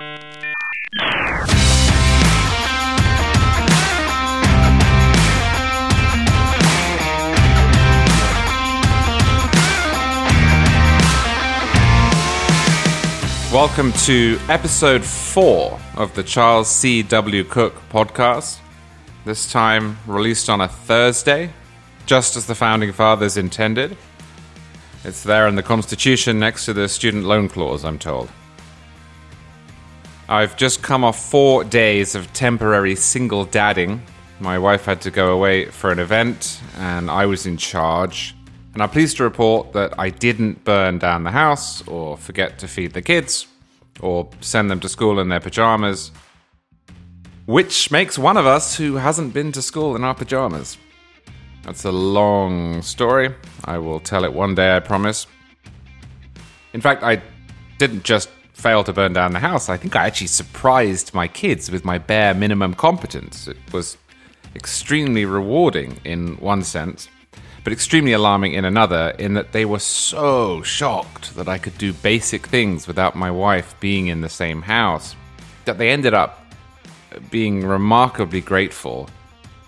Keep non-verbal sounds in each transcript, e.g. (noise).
Welcome to episode four of the Charles C. W. Cooke podcast. This time released on a Thursday, just as the founding fathers intended. It's there in the Constitution next to the student loan clause, I'm told. I've just come off four days of temporary single dadding. My wife had to go away for an event, and I was in charge. And I'm pleased to report that I didn't burn down the house or forget to feed the kids or send them to school in their pajamas. Which makes one of us who hasn't been to school in our pajamas. That's a long story. I will tell it one day, I promise. In fact, I didn't just fail to burn down the house, I think I actually surprised my kids with my bare minimum competence. It was extremely rewarding in one sense but extremely alarming in another, in that they were so shocked that I could do basic things without my wife being in the same house, that they ended up being remarkably grateful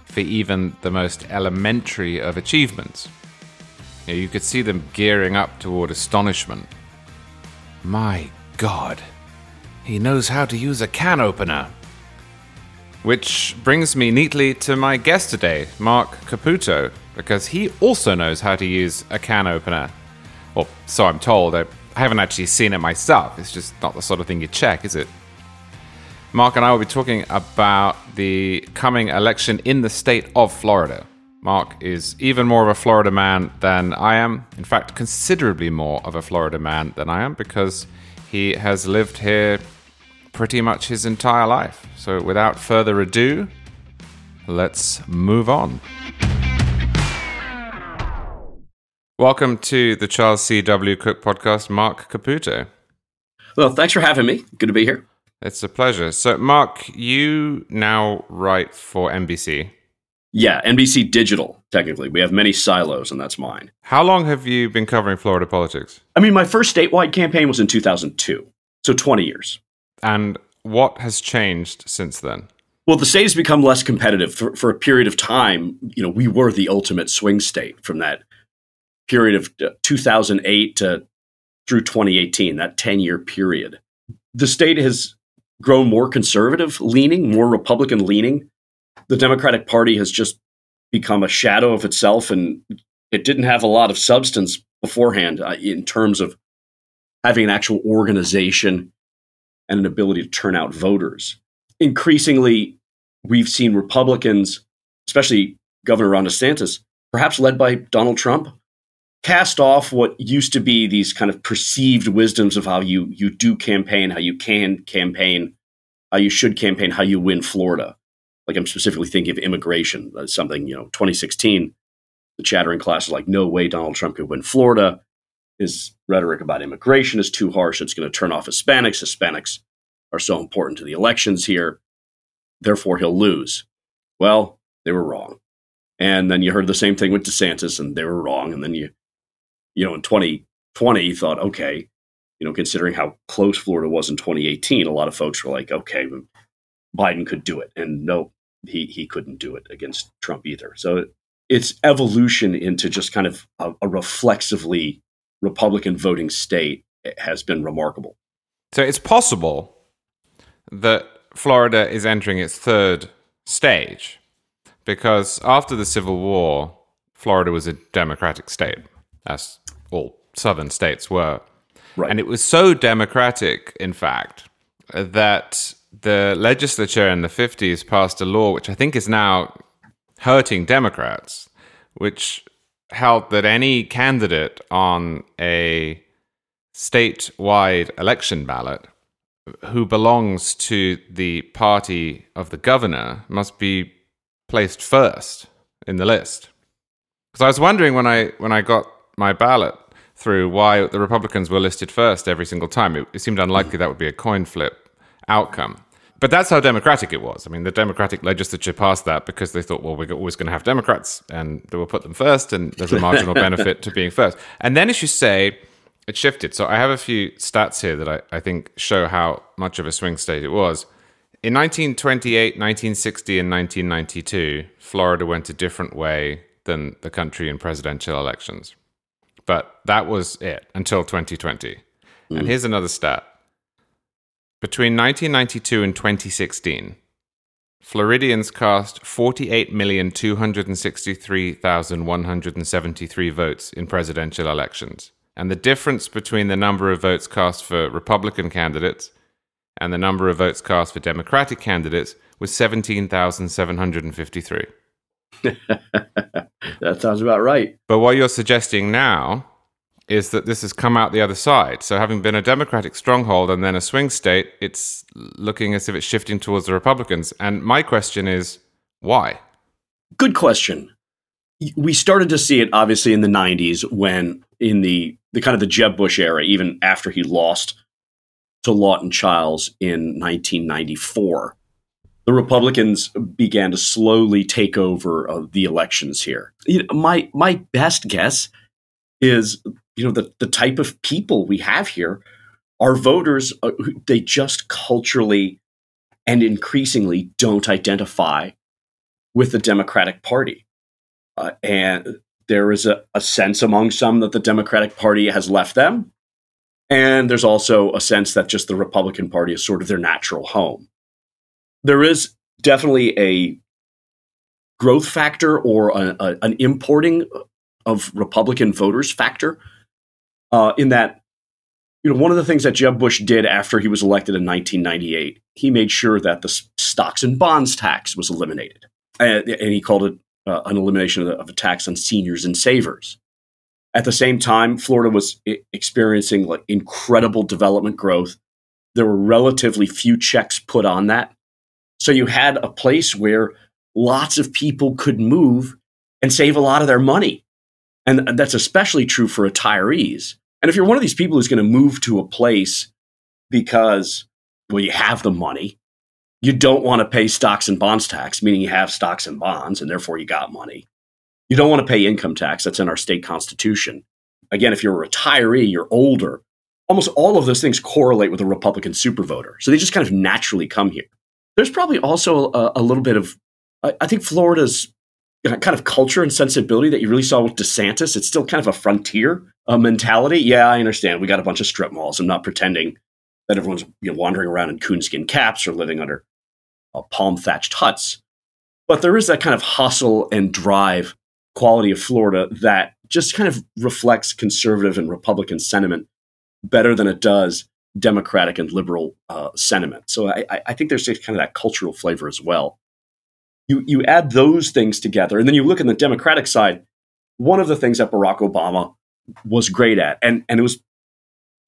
for even the most elementary of achievements. You, know, you could see them gearing up toward astonishment. My God, he knows how to use a can opener. Which brings me neatly to my guest today, Marc Caputo, because he also knows how to use a can opener. Or so I'm told. I haven't actually seen it myself. It's just not the sort of thing you check, is it? Marc and I will be talking about the coming election in the state of Florida. Marc is even more of a Florida man than I am. In fact, considerably more of a Florida man than I am because he has lived here pretty much his entire life. So, without further ado, let's move on. Welcome to the Charles C. W. Cooke podcast, Marc Caputo. Well, thanks for having me. Good to be here. It's a pleasure. So, Marc, you now write for NBC. Yeah, NBC Digital, technically. We have many silos, and that's mine. How long have you been covering Florida politics? I mean, my first statewide campaign was in 2002, so 20 years. And what has changed since then? Well, the state has become less competitive for, for, a period of time. You know, we were the ultimate swing state from that period of uh, 2008 to through 2018, that 10 year period. The state has grown more conservative leaning, more Republican leaning. The Democratic Party has just become a shadow of itself, and it didn't have a lot of substance beforehand uh, in terms of having an actual organization and an ability to turn out voters. Increasingly, we've seen Republicans, especially Governor Ron DeSantis, perhaps led by Donald Trump, cast off what used to be these kind of perceived wisdoms of how you you do campaign, how you can campaign, how you should campaign, how you win Florida. Like I'm specifically thinking of immigration, uh, something you know, 2016, the chattering class is like, no way Donald Trump could win Florida. His rhetoric about immigration is too harsh. It's going to turn off Hispanics. Hispanics are so important to the elections here. Therefore, he'll lose. Well, they were wrong. And then you heard the same thing with DeSantis, and they were wrong. And then you you know, in 2020 you thought, okay, you know, considering how close Florida was in 2018, a lot of folks were like, okay, Biden could do it. And no, he, he couldn't do it against Trump either. So its evolution into just kind of a, a reflexively Republican voting state has been remarkable. So it's possible that Florida is entering its third stage because after the Civil War, Florida was a democratic state, as all southern states were. Right. And it was so democratic, in fact, that the legislature in the 50s passed a law which I think is now hurting Democrats, which held that any candidate on a statewide election ballot who belongs to the party of the governor must be placed first in the list. Because I was wondering when I when I got my ballot through why the Republicans were listed first every single time. It, it seemed unlikely that would be a coin flip outcome. But that's how democratic it was. I mean, the Democratic legislature passed that because they thought, well, we're always going to have Democrats and they will put them first, and there's a marginal (laughs) benefit to being first. And then, as you say, it shifted. So I have a few stats here that I, I think show how much of a swing state it was. In 1928, 1960, and 1992, Florida went a different way than the country in presidential elections. But that was it until 2020. Mm. And here's another stat. Between 1992 and 2016, Floridians cast 48,263,173 votes in presidential elections. And the difference between the number of votes cast for Republican candidates and the number of votes cast for Democratic candidates was 17,753. (laughs) that sounds about right. But what you're suggesting now is that this has come out the other side. So, having been a Democratic stronghold and then a swing state, it's looking as if it's shifting towards the Republicans. And my question is why? Good question. We started to see it obviously in the 90s when, in the, the kind of the Jeb Bush era, even after he lost to Lawton Chiles in 1994, the Republicans began to slowly take over uh, the elections here. You know, my my best guess is you know the the type of people we have here are voters uh, they just culturally and increasingly don't identify with the Democratic Party. Uh, and there is a, a sense among some that the Democratic Party has left them. And there's also a sense that just the Republican Party is sort of their natural home. There is definitely a growth factor or a, a, an importing of Republican voters factor uh, in that you know one of the things that Jeb Bush did after he was elected in 1998, he made sure that the stocks and bonds tax was eliminated, and, and he called it uh, an elimination of, the, of, a tax on seniors and savers. At the same time, Florida was experiencing like incredible development growth. There were relatively few checks put on that, so you had a place where lots of people could move and save a lot of their money and that's especially true for retirees. And if you're one of these people who's going to move to a place because, well, you have the money, you don't want to pay stocks and bonds tax, meaning you have stocks and bonds and therefore you got money. You don't want to pay income tax. That's in our state constitution. Again, if you're a retiree, you're older. Almost all of those things correlate with a Republican supervoter. So they just kind of naturally come here. There's probably also a, a little bit of, I, I think Florida's kind of culture and sensibility that you really saw with DeSantis. It's still kind of a frontier uh, mentality. Yeah, I understand. We got a bunch of strip malls. I'm not pretending that everyone's you know, wandering around in coonskin caps or living under uh, palm thatched huts. But there is that kind of hustle and drive quality of Florida that just kind of reflects conservative and Republican sentiment better than it does Democratic and liberal uh, sentiment. So I, I think there's kind of that cultural flavor as well you you add those things together, and then you look at the Democratic side. One of the things that Barack Obama was great at, and and it was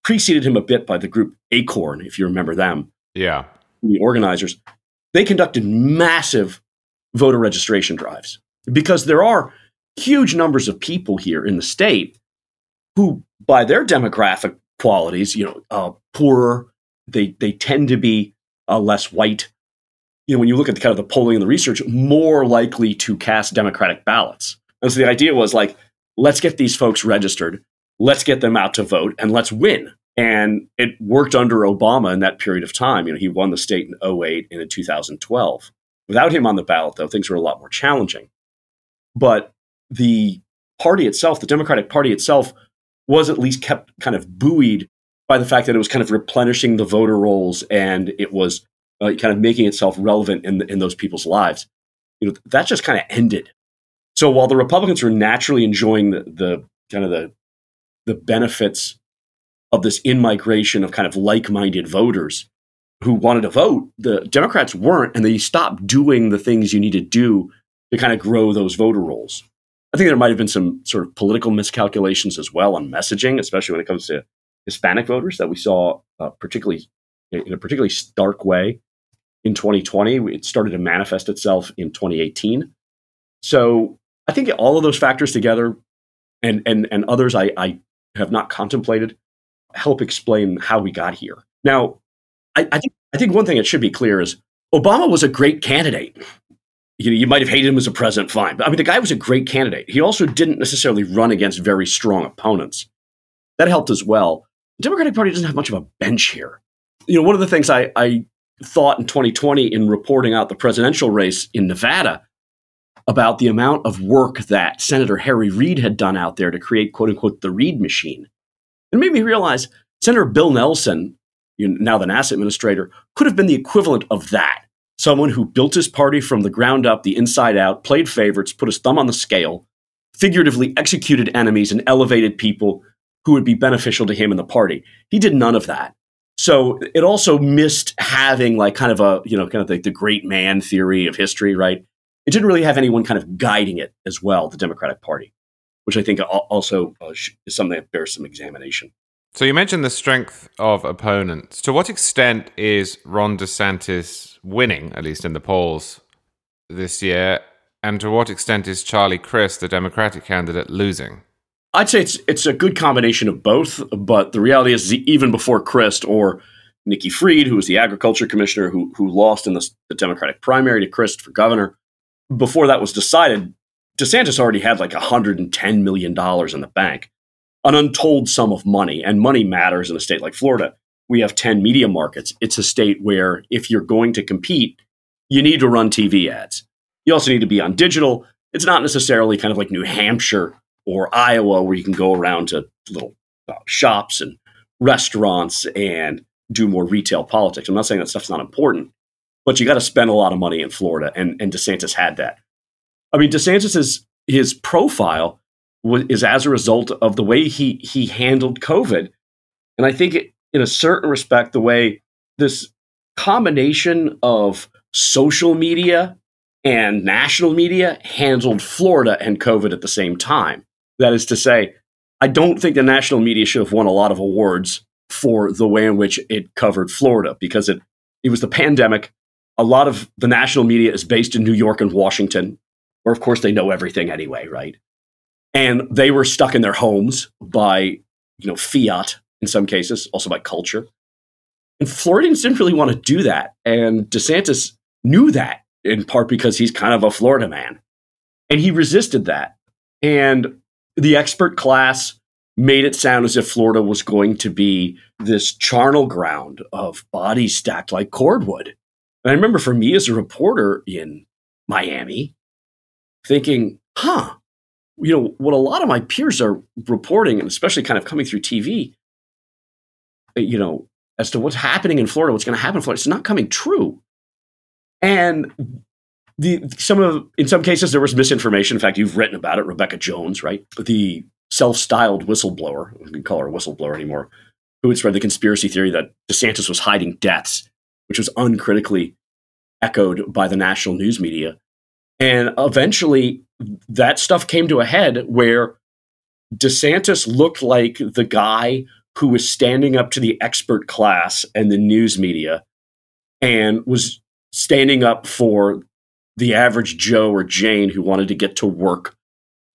preceded him a bit by the group Acorn, if you remember them. Yeah, the organizers. They conducted massive voter registration drives because there are huge numbers of people here in the state who, by their demographic qualities, you know, uh, poorer. They they tend to be uh, less white you know, when you look at the kind of the polling and the research, more likely to cast Democratic ballots. And so the idea was like, let's get these folks registered, let's get them out to vote, and let's win. And it worked under Obama in that period of time. You know, he won the state in 08 and in 2012. Without him on the ballot, though, things were a lot more challenging. But the party itself, the Democratic Party itself, was at least kept kind of buoyed by the fact that it was kind of replenishing the voter rolls and it was uh, kind of making itself relevant in, in those people's lives. You know, that just kind of ended. So while the Republicans were naturally enjoying the, the kind of the, the benefits of this in migration of kind of like minded voters who wanted to vote, the Democrats weren't, and they stopped doing the things you need to do to kind of grow those voter rolls. I think there might have been some sort of political miscalculations as well on messaging, especially when it comes to Hispanic voters that we saw uh, particularly in a particularly stark way in 2020. It started to manifest itself in 2018. So I think all of those factors together and, and, and others I, I have not contemplated help explain how we got here. Now, I, I, think, I think one thing that should be clear is Obama was a great candidate. You, know, you might have hated him as a president, fine. But I mean, the guy was a great candidate. He also didn't necessarily run against very strong opponents. that helped as well. The Democratic Party doesn't have much of a bench here. You know, one of the things I, I thought in 2020 in reporting out the presidential race in Nevada about the amount of work that Senator Harry Reid had done out there to create, quote unquote, the Reid machine. It made me realize Senator Bill Nelson, now the NASA administrator, could have been the equivalent of that. Someone who built his party from the ground up, the inside out, played favorites, put his thumb on the scale, figuratively executed enemies, and elevated people who would be beneficial to him and the party. He did none of that. So it also missed having like kind of a, you know, kind of like the great man theory of history, right? It didn't really have anyone kind of guiding it as well, the Democratic Party, which I think also uh, is something that bears some examination. So you mentioned the strength of opponents. To what extent is Ron DeSantis winning, at least in the polls this year? And to what extent is Charlie Crist, the Democratic candidate, losing? I'd say it's it's a good combination of both, but the reality is even before Crist or Nikki Fried, who was the agriculture commissioner who who lost in the, the Democratic primary to Crist for governor, before that was decided, DeSantis already had like 110 million dollars in the bank, an untold sum of money, and money matters in a state like Florida. We have 10 media markets. It's a state where if you're going to compete, you need to run TV ads. You also need to be on digital. It's not necessarily kind of like New Hampshire or Iowa, where you can go around to little uh, shops and restaurants and do more retail politics. I'm not saying that stuff's not important, but you got to spend a lot of money in Florida, and, and DeSantis had that. I mean, DeSantis's his profile is as a result of the way he he handled COVID, and I think it, in a certain respect, the way this combination of social media and national media handled Florida and COVID at the same time. That is to say, I don't think the national media should have won a lot of awards for the way in which it covered Florida because it, it was the pandemic. A lot of the national media is based in New York and Washington, where, of course, they know everything anyway, right? And they were stuck in their homes by, you know, fiat in some cases, also by culture. And Floridians didn't really want to do that. And DeSantis knew that in part because he's kind of a Florida man. And he resisted that. And the expert class made it sound as if Florida was going to be this charnel ground of bodies stacked like cordwood. And I remember for me as a reporter in Miami thinking, huh, you know, what a lot of my peers are reporting, and especially kind of coming through TV, you know, as to what's happening in Florida, what's going to happen in Florida, it's not coming true. And the some of in some cases there was misinformation. In fact, you've written about it, Rebekah Jones, right? The self-styled whistleblower, we can call her a whistleblower anymore, who had spread the conspiracy theory that DeSantis was hiding deaths, which was uncritically echoed by the national news media. And eventually that stuff came to a head where DeSantis looked like the guy who was standing up to the expert class and the news media and was standing up for the average Joe or Jane who wanted to get to work,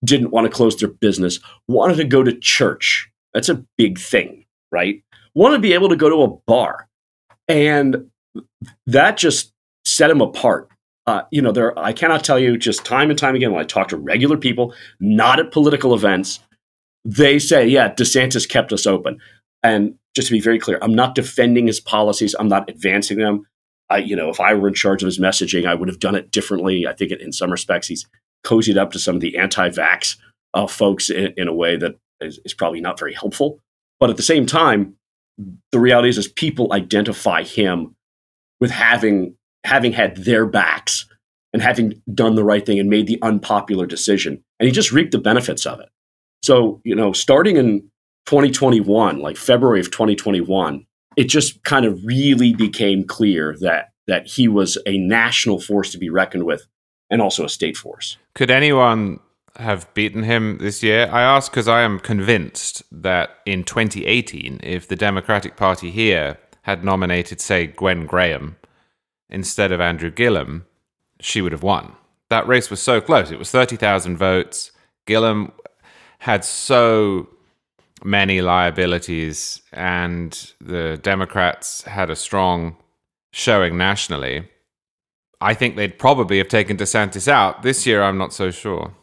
didn't want to close their business, wanted to go to church. That's a big thing, right? Want to be able to go to a bar. And that just set them apart. Uh, you know, there I cannot tell you just time and time again when I talk to regular people, not at political events, they say, yeah, DeSantis kept us open. And just to be very clear, I'm not defending his policies. I'm not advancing them. I, you know, if I were in charge of his messaging, I would have done it differently. I think in some respects, he's cozied up to some of the anti-vax uh, folks in, in, a way that is, is, probably not very helpful. But at the same time, the reality is, is people identify him with having having had their backs and having done the right thing and made the unpopular decision, and he just reaped the benefits of it. So, you know, starting in 2021, like February of 2021, it just kind of really became clear that that he was a national force to be reckoned with and also a state force. Could anyone have beaten him this year? I ask because I am convinced that in 2018, if the Democratic Party here had nominated, say, Gwen Graham instead of Andrew Gillum, she would have won. That race was so close. It was 30,000 votes. Gillum had so many liabilities, and the Democrats had a strong showing nationally, I think they'd probably have taken DeSantis out. This year, I'm not so sure.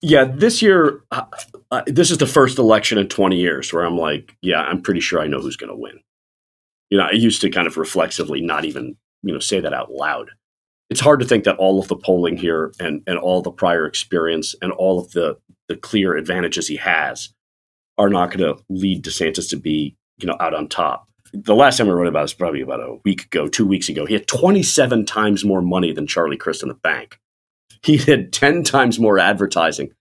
Yeah, this year, uh, uh, this is the first election in 20 years where I'm like, yeah, I'm pretty sure I know who's going to win. You know, I used to kind of reflexively not even, you know, say that out loud. It's hard to think that all of the polling here and, and all the prior experience and all of the, the clear advantages he has are not going to lead DeSantis to be, you know, out on top. The last time I wrote about it was probably about a week ago, two weeks ago. He had 27 times more money than Charlie Crist in the bank. He had 10 times more advertising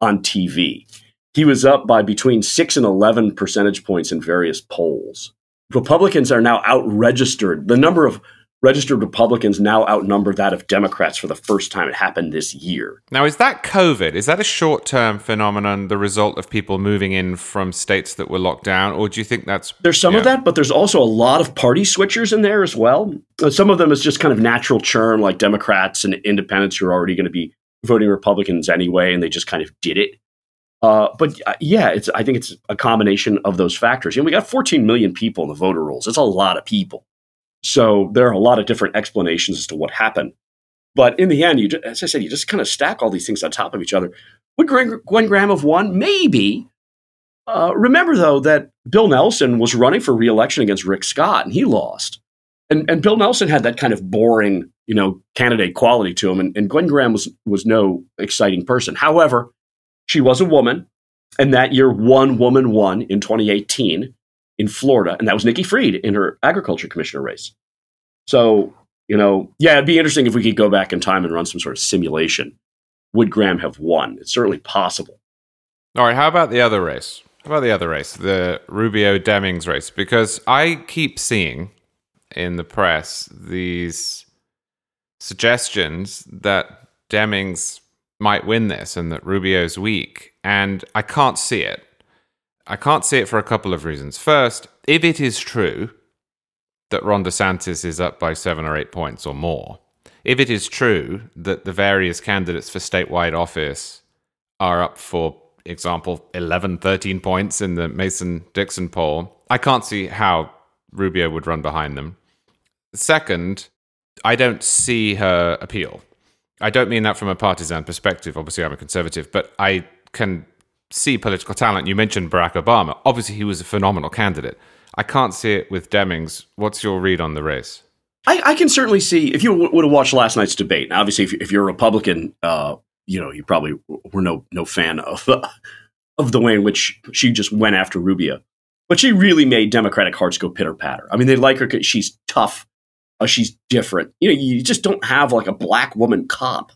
on TV. He was up by between 6 and 11 percentage points in various polls. Republicans are now out registered. The number of registered Republicans now outnumber that of Democrats for the first time. It happened this year. Now, is that COVID? Is that a short term phenomenon, the result of people moving in from states that were locked down? Or do you think that's. There's some yeah. of that, but there's also a lot of party switchers in there as well. Uh, some of them is just kind of natural churn, like Democrats and independents who are already going to be voting Republicans anyway, and they just kind of did it. Uh, but uh, yeah, it's. I think it's a combination of those factors. You know, we got 14 million people in the voter rolls. It's a lot of people. So there are a lot of different explanations as to what happened. But in the end, you, as I said, you just kind of stack all these things on top of each other. Would Gwen, Gwen Graham have won? Maybe. Uh, remember, though, that Bill Nelson was running for reelection against Rick Scott, and he lost. And, and Bill Nelson had that kind of boring, you know, candidate quality to him, and, and Gwen Graham was was no exciting person. However, she was a woman, and that year one woman won in 2018, in Florida, and that was Nikki Fried in her agriculture commissioner race. So, you know, yeah, it'd be interesting if we could go back in time and run some sort of simulation. Would Graham have won? It's certainly possible. All right, how about the other race? How about the other race, the Rubio Demings race? Because I keep seeing in the press these suggestions that Demings might win this and that Rubio's weak, and I can't see it. I can't see it for a couple of reasons. First, if it is true that Ron DeSantis is up by seven or eight points or more, if it is true that the various candidates for statewide office are up for example 11 13 points in the Mason Dixon poll, I can't see how Rubio would run behind them. Second, I don't see her appeal. I don't mean that from a partisan perspective. Obviously, I'm a conservative, but I can see political talent. You mentioned Barack Obama. Obviously, he was a phenomenal candidate. I can't see it with Demings. What's your read on the race? I, I can certainly see if you w- would have watched last night's debate. Obviously, if, if you're a Republican, uh, you know you probably were no no fan of uh, (laughs) of the way in which she just went after Rubio, but she really made Democratic hearts go pitter patter. I mean, they like her because she's tough, uh, she's different. You know, you just don't have like a black woman cop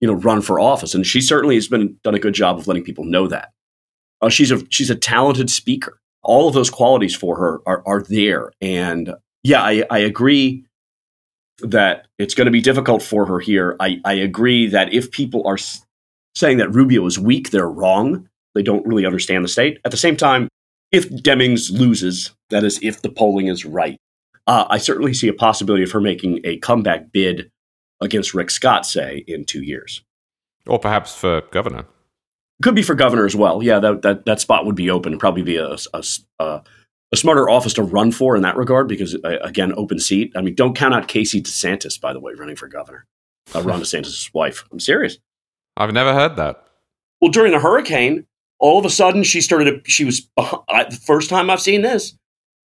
you know, run for office. And she certainly has been done a good job of letting people know that. Uh, she's a she's a talented speaker. All of those qualities for her are are there. And yeah, I, I agree that it's going to be difficult for her here. I, I agree that if people are saying that Rubio is weak, they're wrong. They don't really understand the state. At the same time, if Demings loses, that is, if the polling is right, uh, I certainly see a possibility of her making a comeback bid against Rick Scott, say, in two years. Or perhaps for governor. Could be for governor as well. Yeah, that, that, that spot would be open and probably be a, a, a, a smarter office to run for in that regard because, uh, again, open seat. I mean, don't count out Casey DeSantis, by the way, running for governor. Uh, Ron (laughs) DeSantis' wife. I'm serious. I've never heard that. Well, during the hurricane, all of a sudden she started, she was, uh, the first time I've seen this.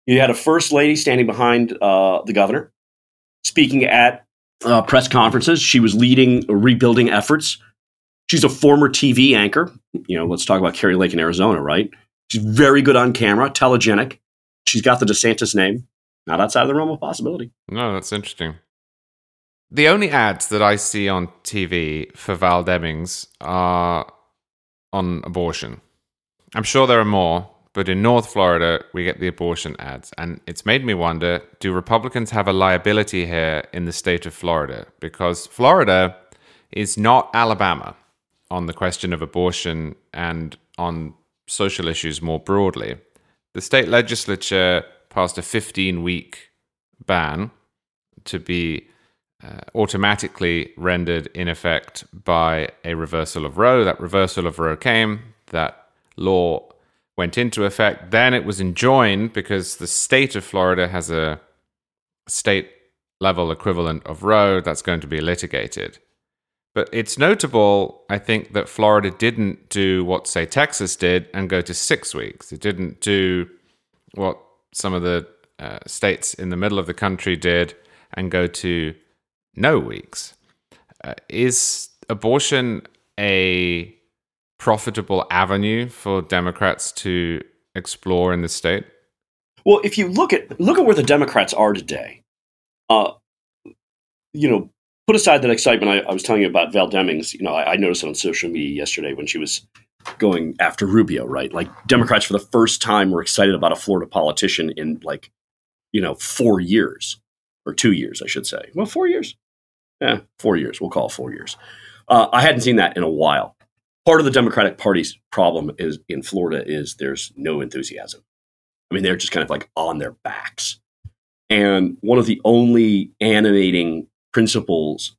You had a first lady standing behind uh, the governor, speaking at uh, press conferences. She was leading rebuilding efforts. She's a former TV anchor. You know, let's talk about Kari Lake in Arizona, right? She's very good on camera, telegenic. She's got the DeSantis name. Not outside of the realm of possibility. No, that's interesting. The only ads that I see on TV for Val Demings are on abortion. I'm sure there are more, but in North Florida, we get the abortion ads. And it's made me wonder do Republicans have a liability here in the state of Florida? Because Florida is not Alabama on the question of abortion and on social issues more broadly. The state legislature passed a 15 week ban to be uh, automatically rendered in effect by a reversal of Roe. That reversal of Roe came. That law went into effect. Then it was enjoined because the state of Florida has a state level equivalent of Roe that's going to be litigated. But it's notable, I think, that Florida didn't do what, say, Texas did and go to six weeks. It didn't do what some of the uh, states in the middle of the country did and go to no weeks. Uh, is abortion a profitable avenue for Democrats to explore in the state? Well, if you look at look at where the Democrats are today, uh, you know, put aside that excitement I, I, was telling you about Val Demings. You know, I, I noticed it on social media yesterday when she was going after Rubio. Right, like Democrats for the first time were excited about a Florida politician in like, you know, four years or two years, I should say. Well, four years. Yeah, four years. We'll call four years. Uh, I hadn't seen that in a while. Part of the Democratic Party's problem is in Florida is there's no enthusiasm. I mean, they're just kind of like on their backs. And one of the only animating principles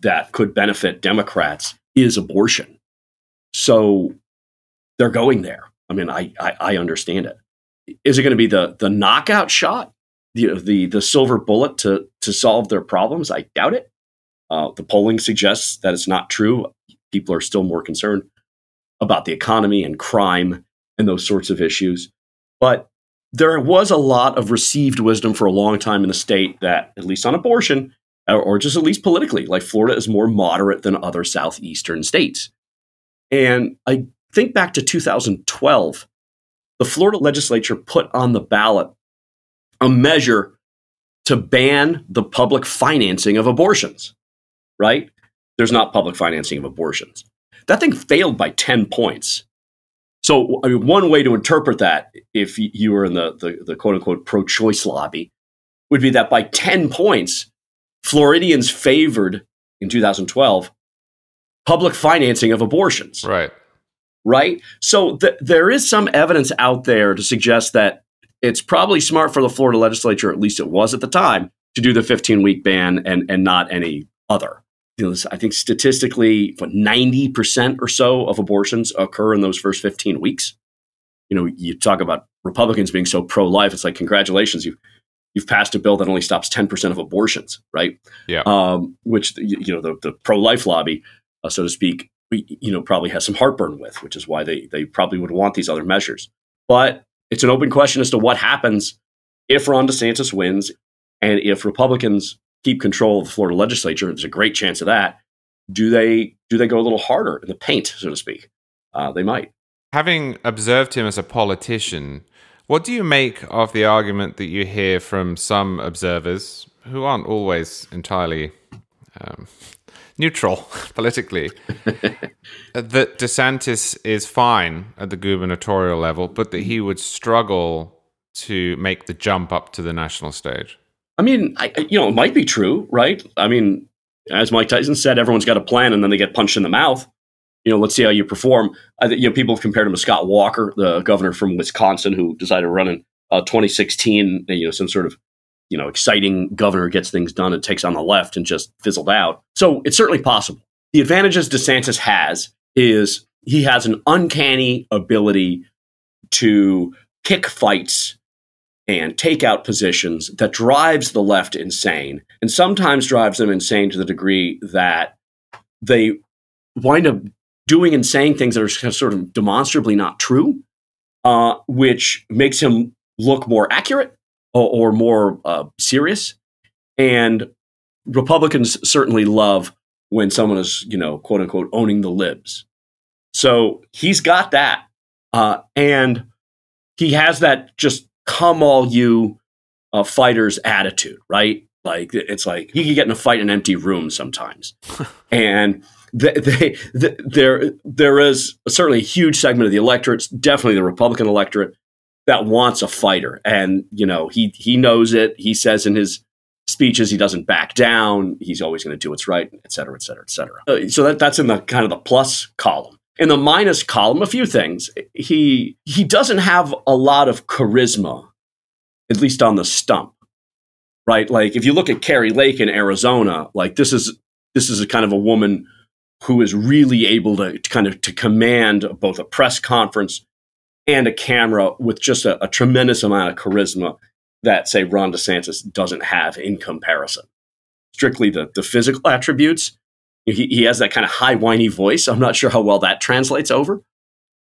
that could benefit Democrats is abortion. So they're going there. I mean, I, I, I understand it. Is it going to be the the knockout shot, the the the silver bullet to to solve their problems? I doubt it. Uh, the polling suggests that it's not true. People are still more concerned about the economy and crime and those sorts of issues. But there was a lot of received wisdom for a long time in the state that, at least on abortion, or, just at least politically, like Florida is more moderate than other southeastern states. And I think back to 2012, the Florida legislature put on the ballot a measure to ban the public financing of abortions right? There's not public financing of abortions. That thing failed by 10 points. So, I mean, one way to interpret that, if you were in the, the, the quote unquote pro choice lobby, would be that by 10 points, Floridians favored in 2012 public financing of abortions. Right. Right. So, th- there is some evidence out there to suggest that it's probably smart for the Florida legislature, at least it was at the time, to do the 15 week ban and, and not any other you know, I think statistically, what ninety percent or so of abortions occur in those first fifteen weeks. You know, you talk about Republicans being so pro-life. It's like congratulations, you you've passed a bill that only stops ten percent of abortions, right? Yeah. Um, which you know the, the pro-life lobby, uh, so to speak, you know, probably has some heartburn with, which is why they they probably would want these other measures. But it's an open question as to what happens if Ron DeSantis wins and if Republicans keep control of the Florida legislature, there's a great chance of that. Do they do they go a little harder in the paint, so to speak? Uh, they might. Having observed him as a politician, what do you make of the argument that you hear from some observers who aren't always entirely um, neutral (laughs) politically (laughs) that DeSantis is fine at the gubernatorial level, but that he would struggle to make the jump up to the national stage? I mean, I, you know, it might be true, right? I mean, as Mike Tyson said, everyone's got a plan, and then they get punched in the mouth. You know, let's see how you perform. I you know people have compared him to Scott Walker, the governor from Wisconsin, who decided to run in uh, 2016. You know, some sort of you know exciting governor gets things done and takes on the left and just fizzled out. So it's certainly possible. The advantages DeSantis has is he has an uncanny ability to kick fights and takeout positions that drives the left insane and sometimes drives them insane to the degree that they wind up doing and saying things that are sort of demonstrably not true, uh, which makes him look more accurate or, or more uh, serious. And Republicans certainly love when someone is, you know, quote unquote, owning the libs. So he's got that. Uh, and he has that just come all you uh, fighters attitude, right? Like it's like he could get in a fight in an empty room sometimes, (laughs) and they, they, they, there there is certainly a huge segment of the electorate, definitely the Republican electorate, that wants a fighter, and you know he he knows it. He says in his speeches he doesn't back down. He's always going to do what's right, et cetera, et cetera, et cetera. Uh, so that that's in the kind of the plus column. In the minus column, a few things. He he doesn't have a lot of charisma, at least on the stump. Right? Like if you look at Kari Lake in Arizona, like this is this is a kind of a woman who is really able to, to kind of to command both a press conference and a camera with just a, a tremendous amount of charisma that say Ron DeSantis doesn't have in comparison. Strictly the, the physical attributes, He, he has that kind of high, whiny voice. I'm not sure how well that translates over.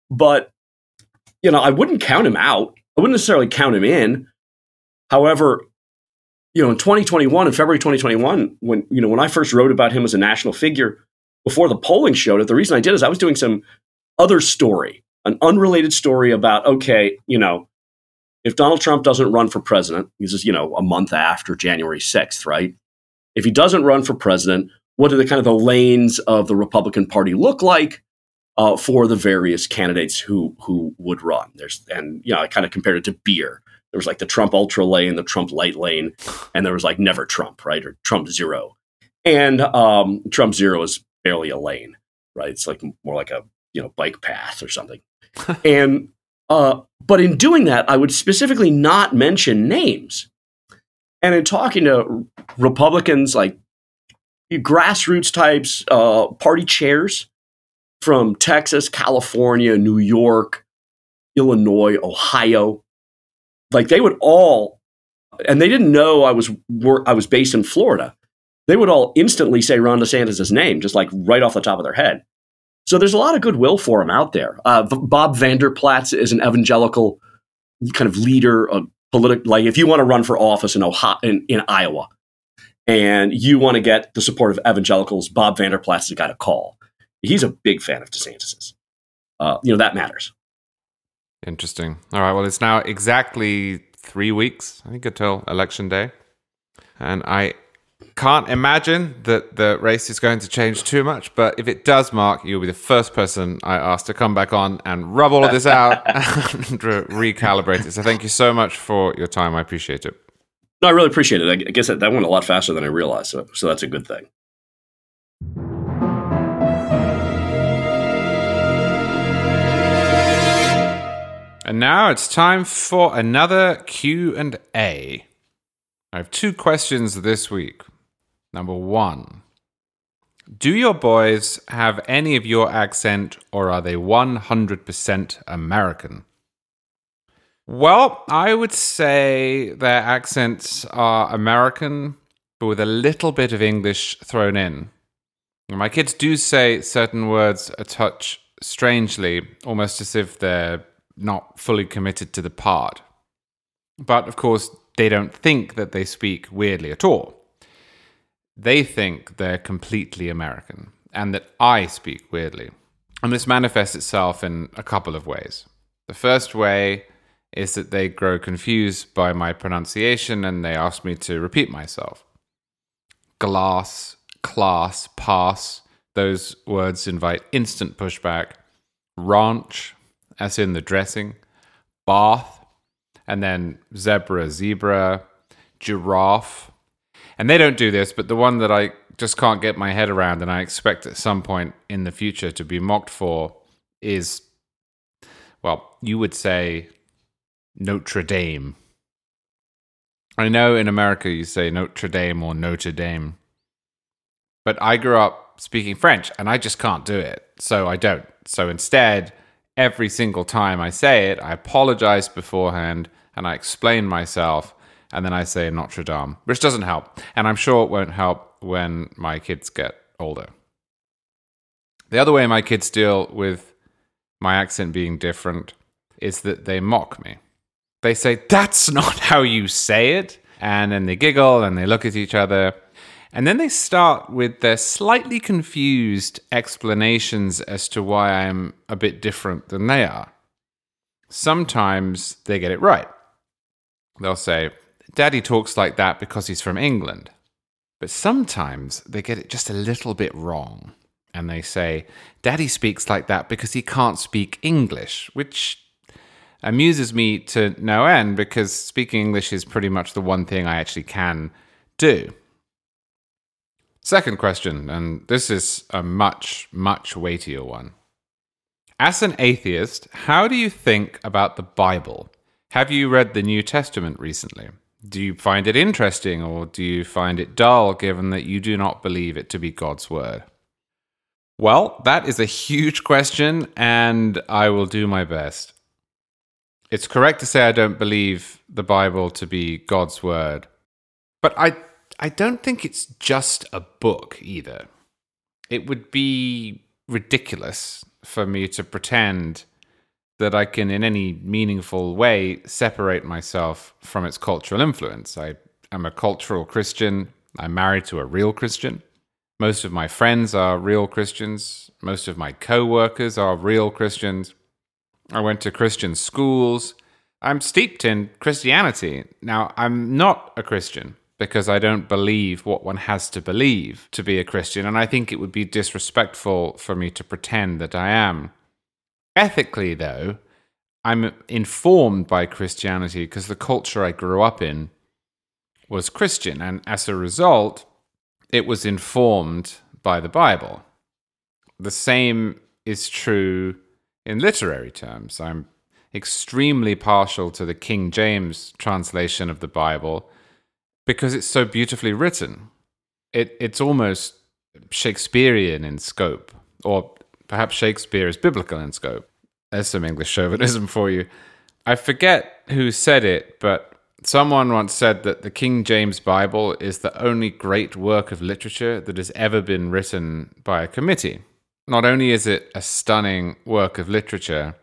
But, you know, I wouldn't count him out. I wouldn't necessarily count him in. However, you know, in 2021, in February 2021, when, you know, when I first wrote about him as a national figure, before the polling showed it, the reason I did is I was doing some other story, an unrelated story about, okay, you know, if Donald Trump doesn't run for president, this is, you know, a month after January 6th, right? If he doesn't run for president, what do the kind of the lanes of the Republican Party look like uh, for the various candidates who who would run? There's and you know I kind of compared it to beer. There was like the Trump ultra lane, the Trump light lane, and there was like never Trump, right, or Trump zero. And um, Trump zero is barely a lane, right? It's like more like a you know bike path or something. (laughs) and uh, but in doing that, I would specifically not mention names. And in talking to Republicans, like grassroots types, uh, party chairs from Texas, California, New York, Illinois, Ohio, like they would all, and they didn't know I was I was based in Florida. They would all instantly say Ron DeSantis' name, just like right off the top of their head. So there's a lot of goodwill for him out there. Uh, Bob Vander Plaats is an evangelical kind of leader, a political. Like if you want to run for office in Ohio, in, in Iowa, and you want to get the support of evangelicals, Bob Vander Plaats is a call. He's a big fan of DeSantis's. Uh, you know that matters. Interesting. All right. Well, it's now exactly three weeks, I think, until election day, and I can't imagine that the race is going to change too much, but if it does, Marc, you'll be the first person I ask to come back on and rub all of this out (laughs) (laughs) and re- recalibrate it. So thank you so much for your time. I appreciate it. No, I really appreciate it. I guess that, that went a lot faster than I realized, so, so that's a good thing. And now it's time for another Q and A. I have two questions this week. Number one Do your boys have any of your accent or are they 100% American? Well, I would say their accents are American, but with a little bit of English thrown in. My kids do say certain words a touch strangely, almost as if they're not fully committed to the part. But of course, they don't think that they speak weirdly at all. They think they're completely American and that I speak weirdly. And this manifests itself in a couple of ways. The first way is that they grow confused by my pronunciation and they ask me to repeat myself. Glass, class, pass, those words invite instant pushback. Ranch, as in the dressing. Bath, and then zebra, zebra, giraffe, and they don't do this, but the one that I just can't get my head around and I expect at some point in the future to be mocked for is, well, you would say Notre Dame. I know in America you say Notre Dame or Notre Dame, but I grew up speaking French and I just can't do it. So I don't. So instead, every single time I say it, I apologize beforehand and I explain myself and then I say Notre Dame, which doesn't help. And I'm sure it won't help when my kids get older. The other way my kids deal with my accent being different is that they mock me. They say, That's not (laughs) how you say it. And then they giggle and they look at each other. And then they start with their slightly confused explanations as to why I'm a bit different than they are. Sometimes they get it right. They'll say, Daddy talks like that because he's from England. But sometimes they get it just a little bit wrong. And they say, Daddy speaks like that because he can't speak English, which amuses me to no end because speaking English is pretty much the one thing I actually can do. Second question, and this is a much, much weightier one. As an atheist, how do you think about the Bible? Have you read the New Testament recently? Do you find it interesting or do you find it dull given that you do not believe it to be God's word? Well, that is a huge question and I will do my best. It's correct to say I don't believe the Bible to be God's word, but I I don't think it's just a book either. it would be ridiculous for me to pretend that I can, in any meaningful way, separate myself from its cultural influence. I am a cultural Christian. I'm married to a real Christian. Most of my friends are real Christians. Most of my co workers are real Christians. I went to Christian schools. I'm steeped in Christianity. Now, I'm not a Christian because I don't believe what one has to believe to be a Christian, and I think it would be disrespectful for me to pretend that I am. Ethically, though, I'm informed by Christianity because the culture I grew up in was Christian, and as a result, it was informed by the Bible. The same is true in literary terms. I'm extremely partial to the King James translation of the Bible because it's so beautifully written. It, it's almost Shakespearean in scope, or perhaps Shakespeare is biblical in scope. There's some English chauvinism for you. I forget who said it, but someone once said that the King James Bible is the only great work of literature that has ever been written by a committee. Not only is it a stunning work of literature,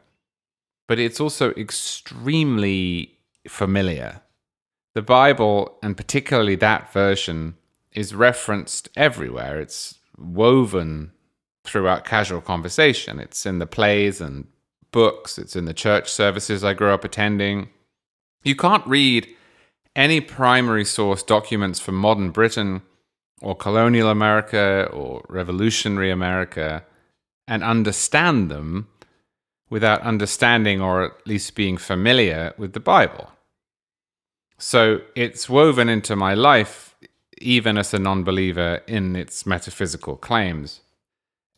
but it's also extremely familiar. The Bible, and particularly that version, is referenced everywhere. It's woven throughout casual conversation. It's in the plays and books, it's in the church services I grew up attending. You can't read any primary source documents from modern Britain or colonial America or revolutionary America and understand them without understanding or at least being familiar with the Bible. So it's woven into my life, even as a non believer, in its metaphysical claims.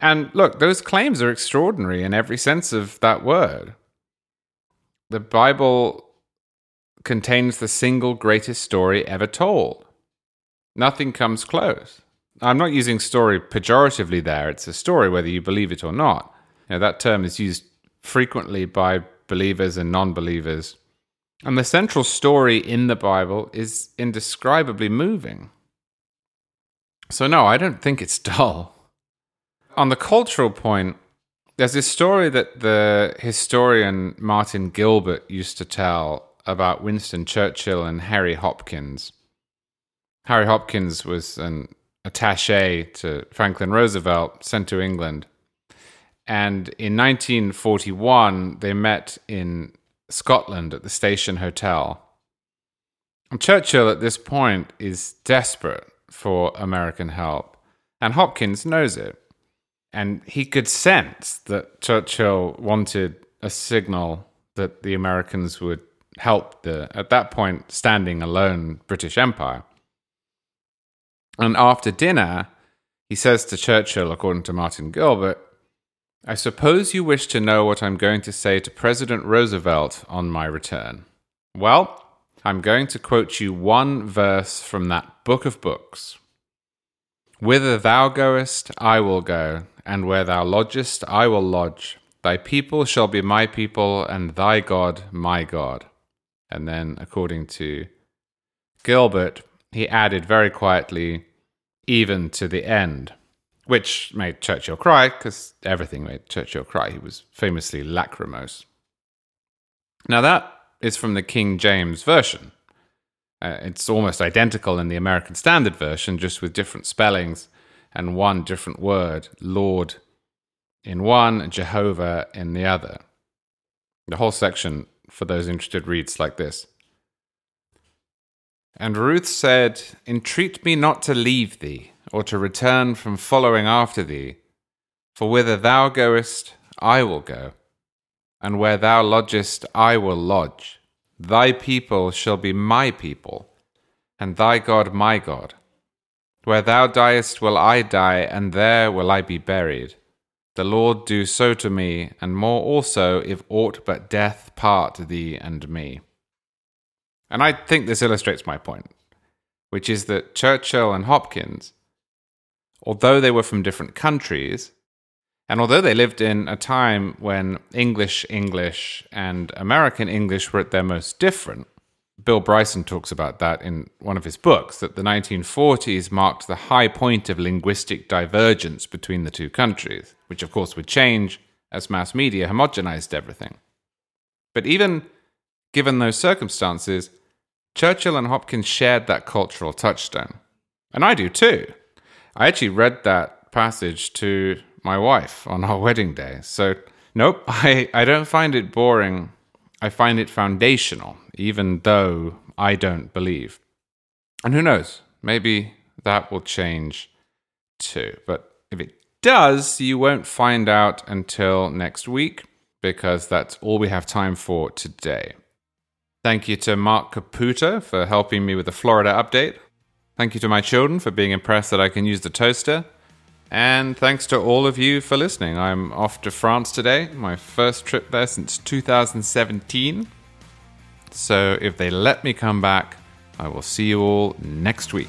And look, those claims are extraordinary in every sense of that word. The Bible contains the single greatest story ever told. Nothing comes close. I'm not using story pejoratively there. It's a story whether you believe it or not. You know, that term is used frequently by believers and non believers. And the central story in the Bible is indescribably moving. So, no, I don't think it's (laughs) dull. On the cultural point, there's this story that the historian Martin Gilbert used to tell about Winston Churchill and Harry Hopkins. Harry Hopkins was an attache to Franklin Roosevelt, sent to England. And in 1941, they met in Scotland at the Station Hotel. And Churchill at this point is desperate for American help, and Hopkins knows it. And he could sense that Churchill wanted a signal that the Americans would help the, at that point, standing alone British Empire. And after dinner, he says to Churchill, according to Martin Gilbert, I suppose you wish to know what I'm going to say to President Roosevelt on my return. Well, I'm going to quote you one verse from that book of books. Whither thou goest, I will go, and where thou lodgest, I will lodge. Thy people shall be my people, and thy God my God. And then, according to Gilbert, he added very quietly, even to the end, which made Churchill cry because everything made Churchill cry. He was famously lachrymose. Now, that is from the King James Version. Uh, it's almost identical in the American Standard Version, just with different spellings and one different word, Lord in one, Jehovah in the other. The whole section, for those interested, reads like this And Ruth said, Entreat me not to leave thee, or to return from following after thee, for whither thou goest, I will go, and where thou lodgest, I will lodge. Thy people shall be my people, and thy God my God. Where thou diest will I die, and there will I be buried. The Lord do so to me, and more also, if aught but death part thee and me. And I think this illustrates my point, which is that Churchill and Hopkins, although they were from different countries, and although they lived in a time when English English and American English were at their most different, Bill Bryson talks about that in one of his books that the 1940s marked the high point of linguistic divergence between the two countries, which of course would change as mass media homogenized everything. But even given those circumstances, Churchill and Hopkins shared that cultural touchstone. And I do too. I actually read that passage to my wife on our (laughs) wedding day. So, nope, (laughs) I, I don't find it boring. I find it foundational, even though I don't believe. And who knows, maybe that will change too. But if it does, you won't find out until next week because that's all we have time for today. Thank you to Marc Caputo for helping me with the Florida update. Thank you to my children for being impressed that I can use the toaster. And thanks to all of you for listening. I'm off to France today, my first trip there since 2017. So if they let me come back, I will see you all next week.